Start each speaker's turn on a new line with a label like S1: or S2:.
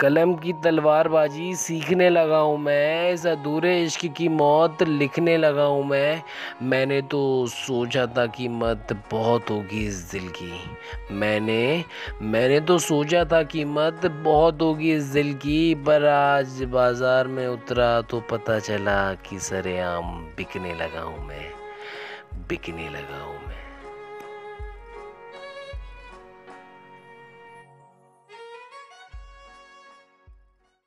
S1: कलम की तलवारबाजी सीखने लगा हूँ मैं। इस अधूरे इश्क की मौत लिखने लगा हूँ मैं। मैंने तो सोचा था कि मत बहुत होगी इस दिल की। मैंने मैंने तो सोचा था कि मत बहुत होगी इस दिल की, पर आज बाज़ार में उतरा तो पता चला कि सरेआम बिकने लगा हूँ मैं, बिकने लगा हूँ मैं।